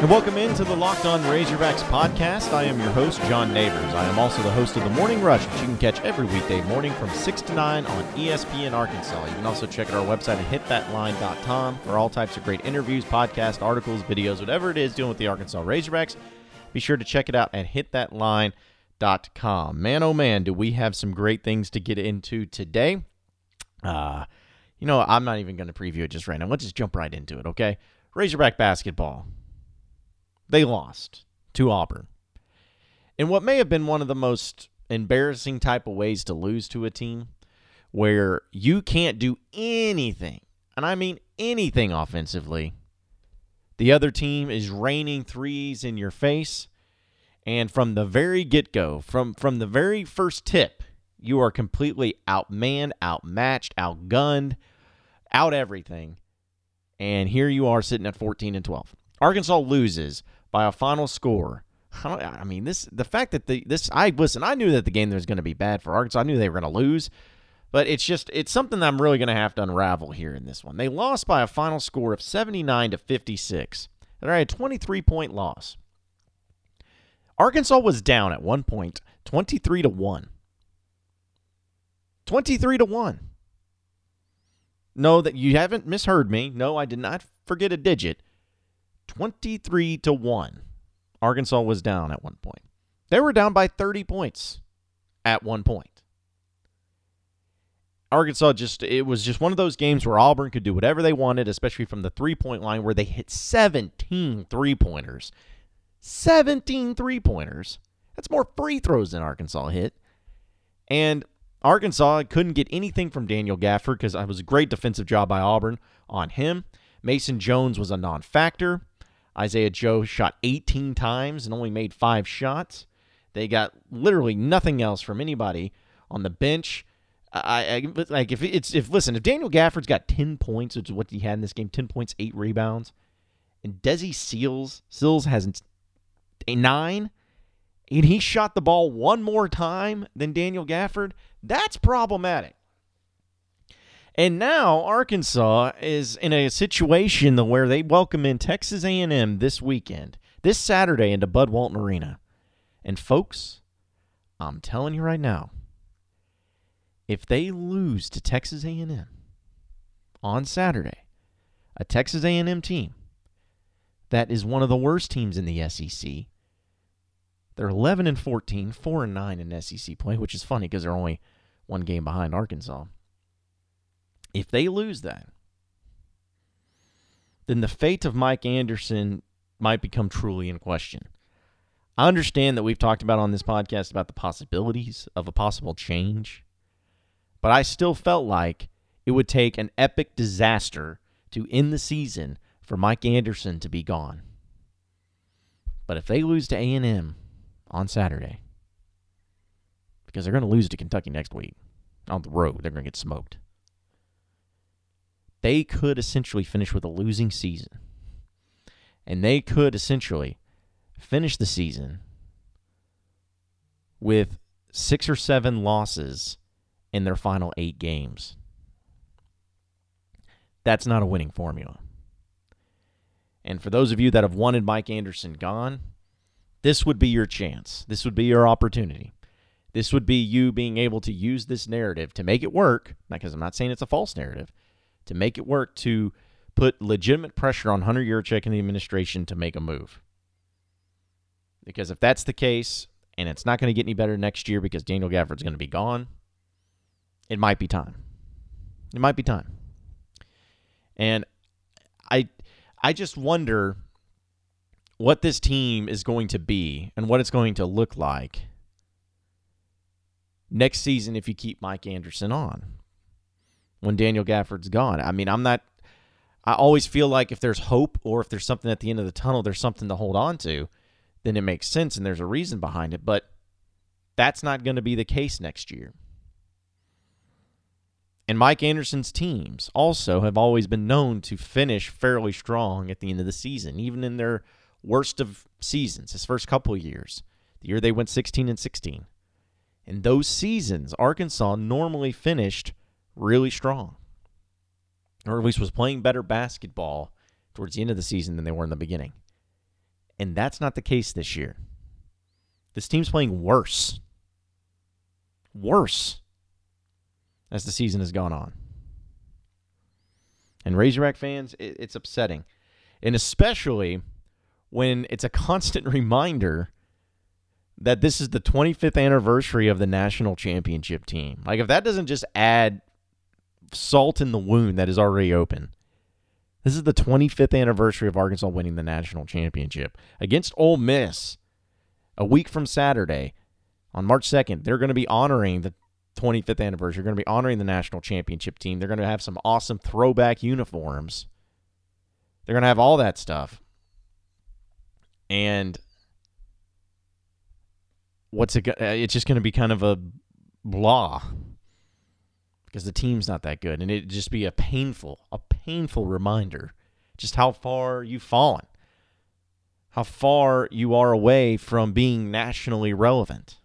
And welcome into the Locked On Razorbacks podcast. I am your host, John Neighbors. I am also the host of the Morning Rush, which you can catch every weekday morning from 6 to 9 on ESPN Arkansas. You can also check out our website at hitthatline.com for all types of great interviews, podcasts, articles, videos, whatever it is dealing with the Arkansas Razorbacks. Be sure to check it out at hitthatline.com. Man, oh man, do we have some great things to get into today. Uh, you know, I'm not even going to preview it just right now. Let's just jump right into it, okay? Razorback basketball. They lost to Auburn. In what may have been one of the most embarrassing type of ways to lose to a team where you can't do anything, and I mean anything offensively. The other team is raining threes in your face, and from the very get-go, from from the very first tip, you are completely outmanned, outmatched, outgunned, out everything. And here you are sitting at 14 and 12. Arkansas loses by a final score. I, I mean, this the fact that the this I listen. I knew that the game was going to be bad for Arkansas. I knew they were going to lose, but it's just it's something that I'm really going to have to unravel here in this one. They lost by a final score of 79 to 56. They're a 23 point loss. Arkansas was down at one point, 23 to one. 23 to one. No, that you haven't misheard me. No, I did not forget a digit. 23 to 1. Arkansas was down at one point. They were down by 30 points at one point. Arkansas just it was just one of those games where Auburn could do whatever they wanted, especially from the three-point line where they hit 17 three-pointers. 17 three-pointers. That's more free throws than Arkansas hit. And Arkansas couldn't get anything from Daniel Gafford because it was a great defensive job by Auburn on him. Mason Jones was a non factor. Isaiah Joe shot 18 times and only made five shots. They got literally nothing else from anybody on the bench. I, I like if it's if listen if Daniel Gafford's got 10 points, which is what he had in this game, 10 points, eight rebounds, and Desi Seals Sills has a nine, and he shot the ball one more time than Daniel Gafford. That's problematic. And now Arkansas is in a situation where they welcome in Texas A&M this weekend, this Saturday into Bud Walton Arena. And folks, I'm telling you right now, if they lose to Texas A&M on Saturday, a Texas A&M team that is one of the worst teams in the SEC, they're 11 and 14, 4 and 9 in SEC play, which is funny because they're only one game behind Arkansas. If they lose that, then the fate of Mike Anderson might become truly in question. I understand that we've talked about on this podcast about the possibilities of a possible change, but I still felt like it would take an epic disaster to end the season for Mike Anderson to be gone. But if they lose to A&M on Saturday, because they're going to lose to Kentucky next week on the road, they're going to get smoked they could essentially finish with a losing season. And they could essentially finish the season with six or seven losses in their final eight games. That's not a winning formula. And for those of you that have wanted Mike Anderson gone, this would be your chance. This would be your opportunity. This would be you being able to use this narrative to make it work. Because I'm not saying it's a false narrative, to make it work to put legitimate pressure on Hunter Yurachek and the administration to make a move. Because if that's the case, and it's not going to get any better next year because Daniel Gafford's going to be gone, it might be time. It might be time. And I I just wonder what this team is going to be and what it's going to look like next season if you keep Mike Anderson on when Daniel Gafford's gone. I mean, I'm not. I always feel like if there's hope or if there's something at the end of the tunnel, there's something to hold on to, then it makes sense and there's a reason behind it. But that's not going to be the case next year. And Mike Anderson's teams also have always been known to finish fairly strong at the end of the season, even in their worst of seasons, his first couple of years. The year they went 16 and 16. In those seasons, Arkansas normally finished really strong, or at least was playing better basketball towards the end of the season than they were in the beginning. And that's not the case this year. This team's playing worse. Worse as the season has gone on. And Razorback fans, it's upsetting. And especially when it's a constant reminder that this is the 25th anniversary of the national championship team. Like, if that doesn't just add salt in the wound that is already open, this is the 25th anniversary of Arkansas winning the national championship against Ole Miss a week from Saturday on March 2nd. They're going to be honoring the 25th anniversary. They're going to be honoring the national championship team. They're going to have some awesome throwback uniforms. They're going to have all that stuff. And what's it? Uh, it's just going to be kind of a blah because the team's not that good, and it'd just be a painful, a painful reminder just how far you've fallen, how far you are away from being nationally relevant.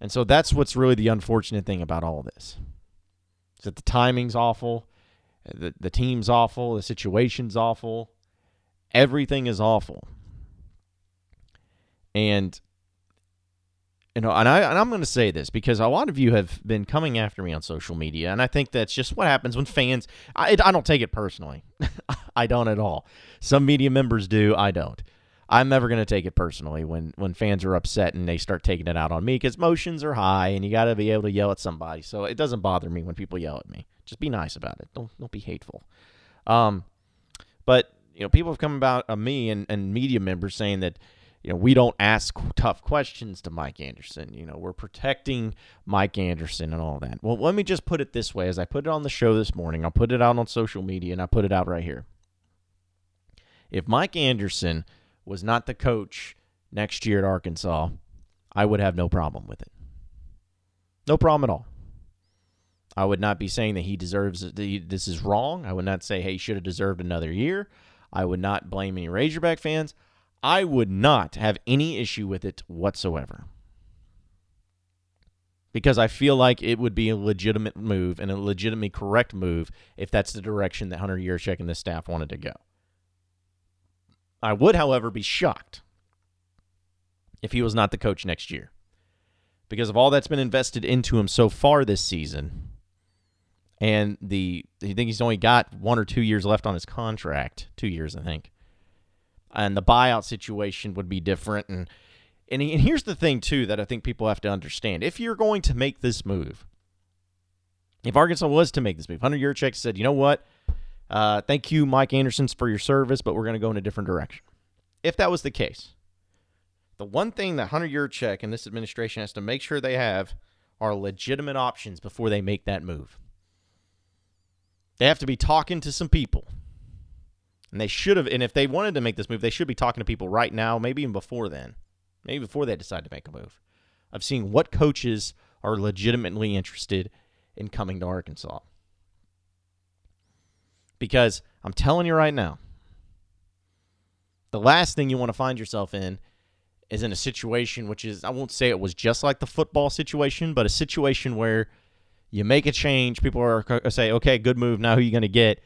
And so that's what's really the unfortunate thing about all this. Is that the timing's awful, the the team's awful, the situation's awful, everything is awful. And you know, and I and I'm going to say this because a lot of you have been coming after me on social media, and I think that's just what happens when fans. I I don't take it personally. I don't at all. Some media members do. I don't. I'm never going to take it personally when when fans are upset and they start taking it out on me because emotions are high and you got to be able to yell at somebody. So it doesn't bother me when people yell at me. Just be nice about it. Don't don't be hateful. Um, but you know, people have come about uh, me and and media members saying that you know, we don't ask tough questions to Mike Anderson. You know, we're protecting Mike Anderson and all that. Well, let me just put it this way as I put it on the show this morning, I'll put it out on social media and I put it out right here. If Mike Anderson was not the coach next year at Arkansas, I would have no problem with it. No problem at all. I would not be saying that he deserves. This is wrong. I would not say, hey, he should have deserved another year. I would not blame any Razorback fans. I would not have any issue with it whatsoever. Because I feel like it would be a legitimate move and a legitimately correct move if that's the direction that Hunter Yurachek and the staff wanted to go. I would, however, be shocked if he was not the coach next year. Because of all that's been invested into him so far this season, and the I think he's only got one or two years left on his contract. Two years, I think and the buyout situation would be different. And, and and here's the thing too that I think people have to understand: if you're going to make this move, if Arkansas was to make this move, Hunter Yurachek said, "You know what? Uh, thank you, Mike Anderson's, for your service, but we're going to go in a different direction." If that was the case, the one thing that Hunter Yurachek and this administration has to make sure they have are legitimate options before they make that move. They have to be talking to some people. And they should have, and if they wanted to make this move, they should be talking to people right now, maybe even before then, maybe before they decide to make a move, of seeing what coaches are legitimately interested in coming to Arkansas. Because I'm telling you right now, the last thing you want to find yourself in is in a situation which is, I won't say it was just like the football situation, but a situation where you make a change, people are say, okay, good move. Now who are you going to get?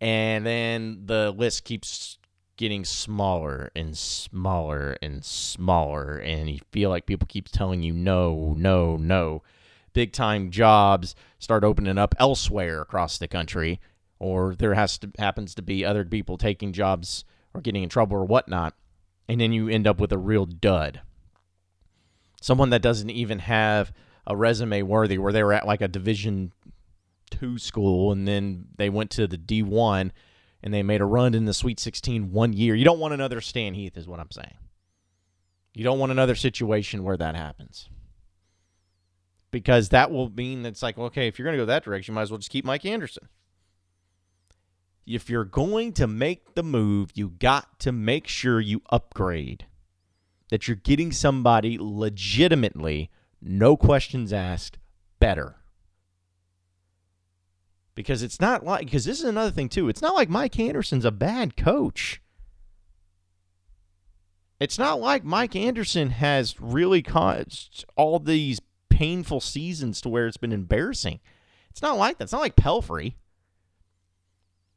And then the list keeps getting smaller and smaller and smaller and you feel like people keep telling you no no no. Big time jobs start opening up elsewhere across the country or there has to happens to be other people taking jobs or getting in trouble or whatnot and then you end up with a real dud. Someone that doesn't even have a resume worthy where they were at like a division two school and then they went to the D1 and they made a run in the Sweet 16 one year. You don't want another Stan Heath, is what I'm saying. You don't want another situation where that happens. Because that will mean it's like, okay, if you're going to go that direction, you might as well just keep Mike Anderson. If you're going to make the move, you got to make sure you upgrade. That you're getting somebody legitimately, no questions asked, better because it's not like because this is another thing too. It's not like Mike Anderson's a bad coach. It's not like Mike Anderson has really caused all these painful seasons to where it's been embarrassing. It's not like that. It's not like Pelphrey.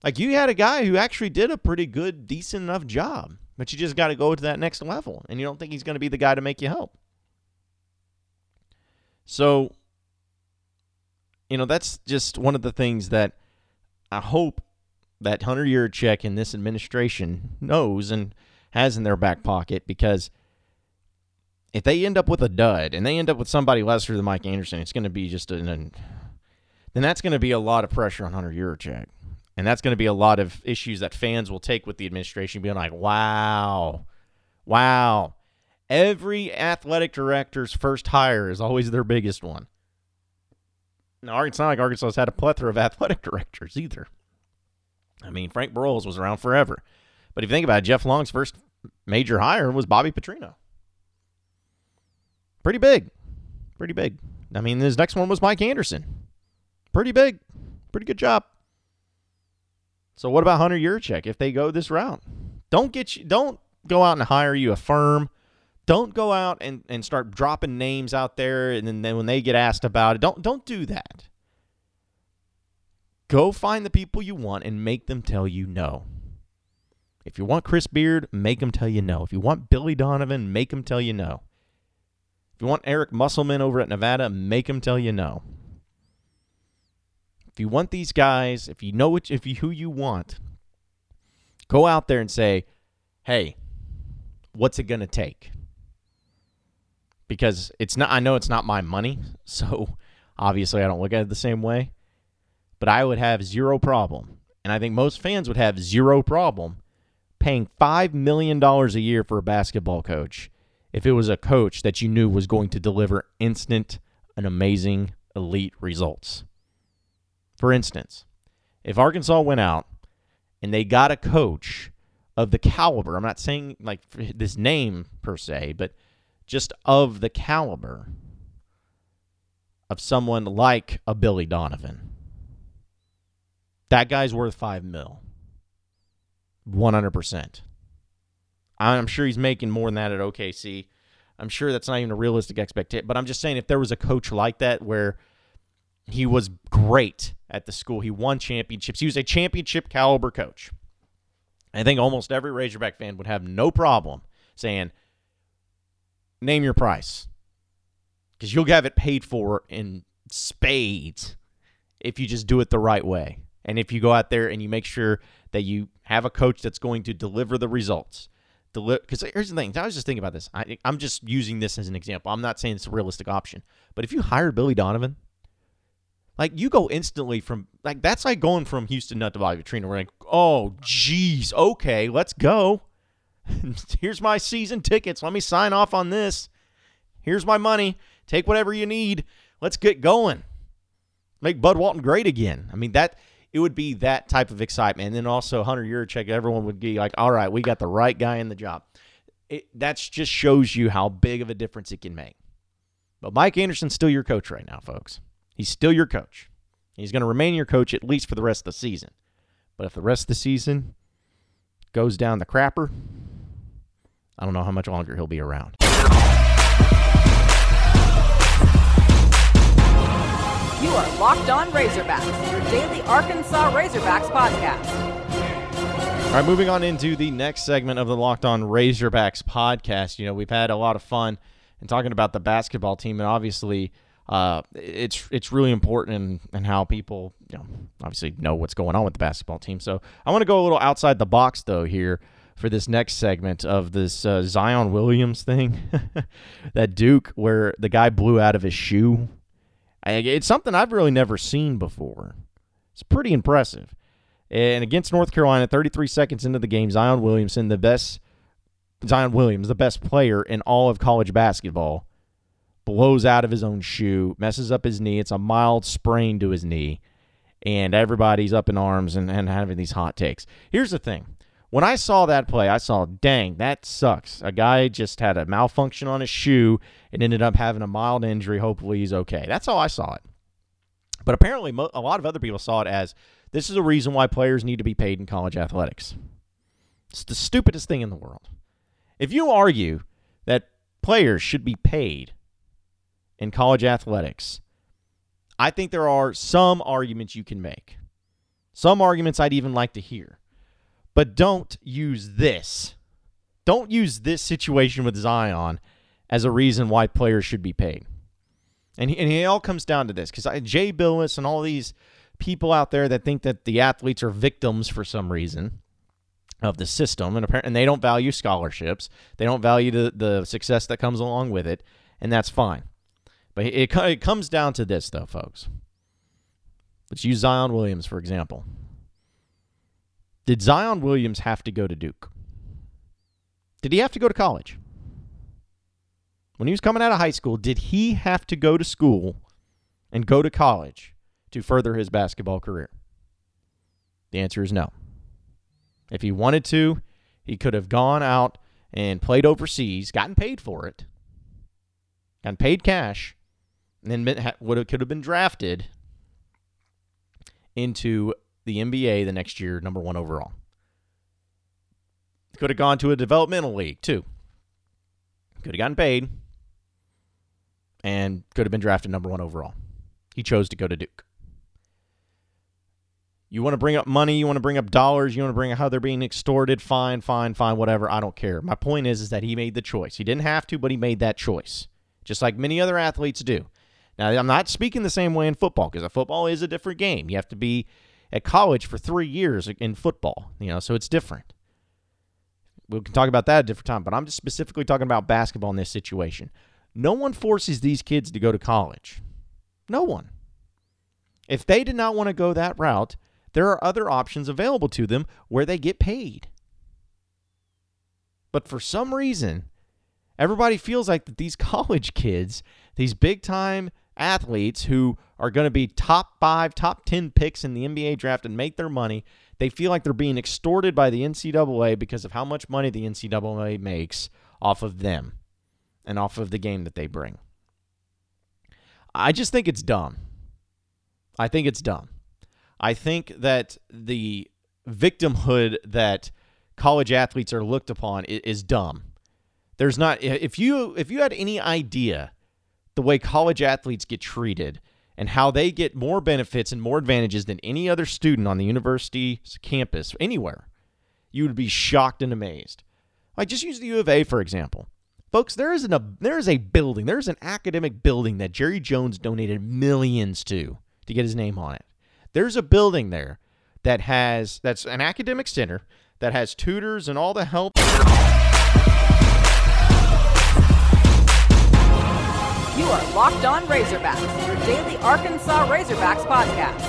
Like you had a guy who actually did a pretty good, decent enough job. But you just got to go to that next level, and you don't think he's going to be the guy to make you help. So, you know, that's just one of the things that I hope that Hunter Yurachek and this administration knows and has in their back pocket because if they end up with a dud and they end up with somebody lesser than Mike Anderson, it's going to be just an, an then that's going to be a lot of pressure on Hunter Yurachek. And that's going to be a lot of issues that fans will take with the administration, being like, wow, wow. Every athletic director's first hire is always their biggest one. Now, it's not like had a plethora of athletic directors either. I mean, Frank Broyles was around forever. But if you think about it, Jeff Long's first major hire was Bobby Petrino. Pretty big. Pretty big. I mean, his next one was Mike Anderson. Pretty big. Pretty good job. So what about Hunter Yurachek if they go this route? Don't get you don't go out and hire you a firm. Don't go out and, and start dropping names out there and then, then when they get asked about it, don't don't do that. Go find the people you want and make them tell you no. If you want Chris Beard, make them tell you no. If you want Billy Donovan, make them tell you no. If you want Eric Musselman over at Nevada, make them tell you no. If you want these guys, if you know what, if you who you want, go out there and say, "Hey, what's it going to take?" Because it's not I know it's not my money, so obviously I don't look at it the same way, but I would have zero problem, and I think most fans would have zero problem paying 5 million dollars a year for a basketball coach if it was a coach that you knew was going to deliver instant and amazing elite results. For instance, if Arkansas went out and they got a coach of the caliber, I'm not saying like this name per se, but just of the caliber of someone like a Billy Donovan. That guy's worth 5 mil. 100%. I'm sure he's making more than that at OKC. I'm sure that's not even a realistic expectation, but I'm just saying if there was a coach like that where he was great at the school. He won championships. He was a championship caliber coach. I think almost every Razorback fan would have no problem saying, name your price. Because you'll have it paid for in spades if you just do it the right way. And if you go out there and you make sure that you have a coach that's going to deliver the results. Because here's the thing. I was just thinking about this. I, I'm just using this as an example. I'm not saying it's a realistic option. But if you hire Billy Donovan like you go instantly from like that's like going from Houston Nutt to Bobby. We're like, oh geez, okay, let's go. Here's my season tickets. Let me sign off on this. Here's my money. Take whatever you need. Let's get going. Make Bud Walton great again. I mean that it would be that type of excitement. And then also Hunter Yurachek, everyone would be like, all right, we got the right guy in the job. That just shows you how big of a difference it can make. But Mike Anderson's still your coach right now, folks. He's still your coach. He's going to remain your coach at least for the rest of the season. But if the rest of the season goes down the crapper, I don't know how much longer he'll be around. You are Locked On Razorbacks, your daily Arkansas Razorbacks podcast. All right, moving on into the next segment of the Locked On Razorbacks podcast. You know, we've had a lot of fun in talking about the basketball team, and obviously, uh, it's it's really important in, in how people you know obviously know what's going on with the basketball team. So I want to go a little outside the box though here for this next segment of this uh, Zion Williams thing, that Duke where the guy blew out of his shoe. It's something I've really never seen before. It's pretty impressive. And against North Carolina, 33 seconds into the game, Zion Williamson, the best Zion Williams, the best player in all of college basketball, blows out of his own shoe, messes up his knee. It's a mild sprain to his knee, and everybody's up in arms and, and having these hot takes. Here's the thing. When I saw that play, I saw, dang, that sucks. A guy just had a malfunction on his shoe and ended up having a mild injury. Hopefully, he's okay. That's how I saw it. But apparently, a lot of other people saw it as this is a reason why players need to be paid in college athletics. It's the stupidest thing in the world. If you argue that players should be paid in college athletics, I think there are some arguments you can make. Some arguments I'd even like to hear. But don't use this don't use this situation with Zion as a reason why players should be paid. And, and it all comes down to this because Jay Bilas and all these people out there that think that the athletes are victims for some reason of the system, and apparently and they don't value scholarships, they don't value the, the success that comes along with it, and that's fine. But it, it comes down to this, though, folks. Let's use Zion Williams, for example. Did Zion Williams have to go to Duke? Did he have to go to college? When he was coming out of high school, did he have to go to school and go to college to further his basketball career? The answer is no. If he wanted to, he could have gone out and played overseas, gotten paid for it, gotten paid cash, and then would have, could have been drafted into the NBA the next year, number one overall. Could have gone to a developmental league too. Could have gotten paid and could have been drafted number one overall. He chose to go to Duke. You want to bring up money, you want to bring up dollars, you want to bring up how they're being extorted, fine, fine, fine, whatever. I don't care. My point is, is that he made the choice. He didn't have to, but he made that choice, just like many other athletes do. Now, I'm not speaking the same way in football because football is a different game. You have to be at college for three years in football, you know, so it's different. We can talk about that a different time, but I'm just specifically talking about basketball in this situation. No one forces these kids to go to college. No one. If they did not want to go that route, there are other options available to them where they get paid. But for some reason, everybody feels like that these college kids, these big time athletes who are going to be top five, top 10 picks in the NBA draft and make their money, they feel like they're being extorted by the NCAA because of how much money the NCAA makes off of them and off of the game that they bring. I just think it's dumb. I think it's dumb. I think that the victimhood that college athletes are looked upon is, dumb. There's not if you if you had any idea the way college athletes get treated and how they get more benefits and more advantages than any other student on the university campus anywhere, you would be shocked and amazed. Like just use the U of A for example. Folks, there is an, a there is a building, there is an academic building that Jerry Jones donated millions to to get his name on it. There's a building there that has that's an academic center that has tutors and all the help. You are Locked On Razorbacks, your daily Arkansas Razorbacks podcast.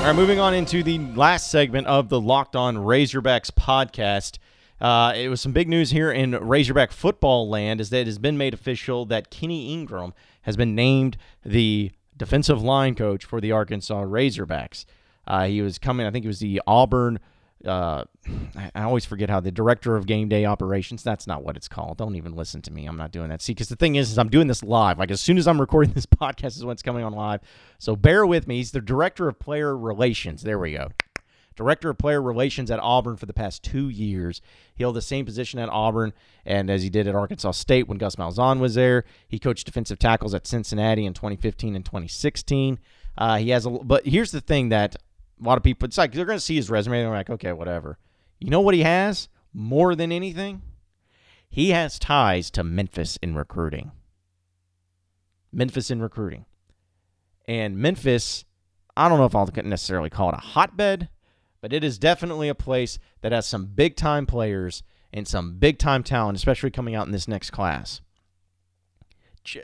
All right, moving on into the last segment of the Locked On Razorbacks podcast. Uh, it was some big news here in Razorback football land, is that it has been made official that Kenny Ingram has been named the defensive line coach for the Arkansas Razorbacks. Uh, he was coming, I think it was the Auburn uh, I always forget how the director of game day operations. That's not what it's called. Don't even listen to me. I'm not doing that. See, because the thing is, is I'm doing this live. Like as soon as I'm recording this podcast is when it's coming on live. So bear with me. He's the director of player relations. There we go. Director of Player Relations at Auburn for the past two years. He held the same position at Auburn and as he did at Arkansas State when Gus Malzahn was there. He coached defensive tackles at Cincinnati in 2015 and 2016. Uh, he has a, but here's the thing that a lot of people, it's like they're going to see his resume and they're like, okay, whatever. You know what he has more than anything? He has ties to Memphis in recruiting. Memphis in recruiting. And Memphis, I don't know if I'll necessarily call it a hotbed, but it is definitely a place that has some big time players and some big time talent, especially coming out in this next class.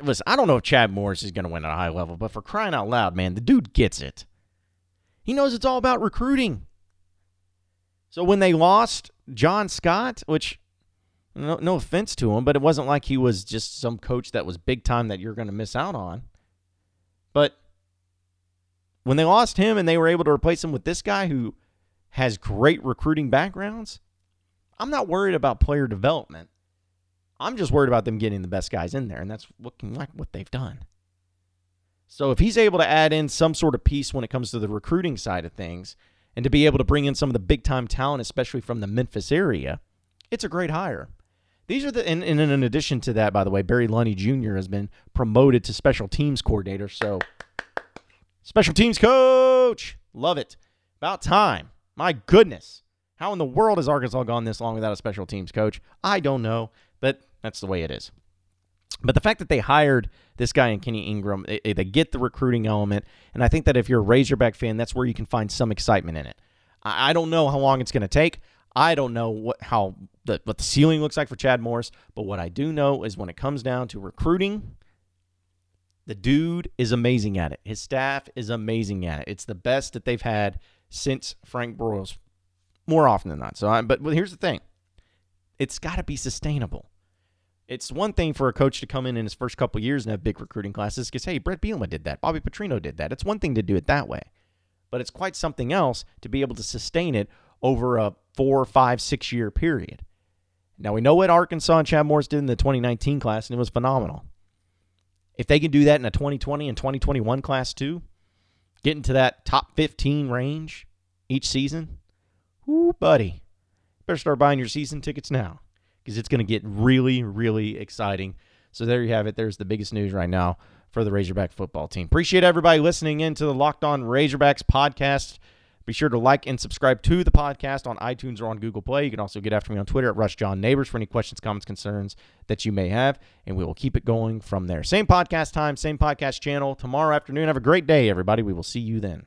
Listen, I don't know if Chad Morris is going to win at a high level, but for crying out loud, man, the dude gets it. He knows it's all about recruiting. So when they lost John Scott, which no, no offense to him, but it wasn't like he was just some coach that was big time that you're going to miss out on. But when they lost him and they were able to replace him with this guy who has great recruiting backgrounds, I'm not worried about player development. I'm just worried about them getting the best guys in there, and that's looking like what they've done. So if he's able to add in some sort of piece when it comes to the recruiting side of things and to be able to bring in some of the big time talent, especially from the Memphis area, it's a great hire. These are the and, and in addition to that, by the way, Barry Lunney Jr. has been promoted to special teams coordinator. So special teams coach. Love it. About time. My goodness. How in the world has Arkansas gone this long without a special teams coach? I don't know, but that's the way it is. But the fact that they hired this guy in Kenny Ingram, they, they get the recruiting element, and I think that if you're a Razorback fan, that's where you can find some excitement in it. I, I don't know how long it's going to take. I don't know what how the what the ceiling looks like for Chad Morris, but what I do know is when it comes down to recruiting, the dude is amazing at it. His staff is amazing at it. It's the best that they've had since Frank Broyles, more often than not. So, I, but here's the thing: it's got to be sustainable. It's one thing for a coach to come in in his first couple years and have big recruiting classes because, hey, Bret Bielema did that. Bobby Petrino did that. It's one thing to do it that way. But it's quite something else to be able to sustain it over a four, five, six year period. Now, we know what Arkansas and Chad Morris did in the 2019 class, and it was phenomenal. If they can do that in a 2020 and 2021 class too, get into that top 15 range each season, ooh, buddy, better start buying your season tickets now because it's going to get really, really exciting. So there you have it. There's the biggest news right now for the Razorback football team. Appreciate everybody listening in to the Locked On Razorbacks podcast. Be sure to like and subscribe to the podcast on iTunes or on Google Play. You can also get after me on Twitter at Rush John Neighbors for any questions, comments, concerns that you may have, and we will keep it going from there. Same podcast time, same podcast channel tomorrow afternoon. Have a great day, everybody. We will see you then.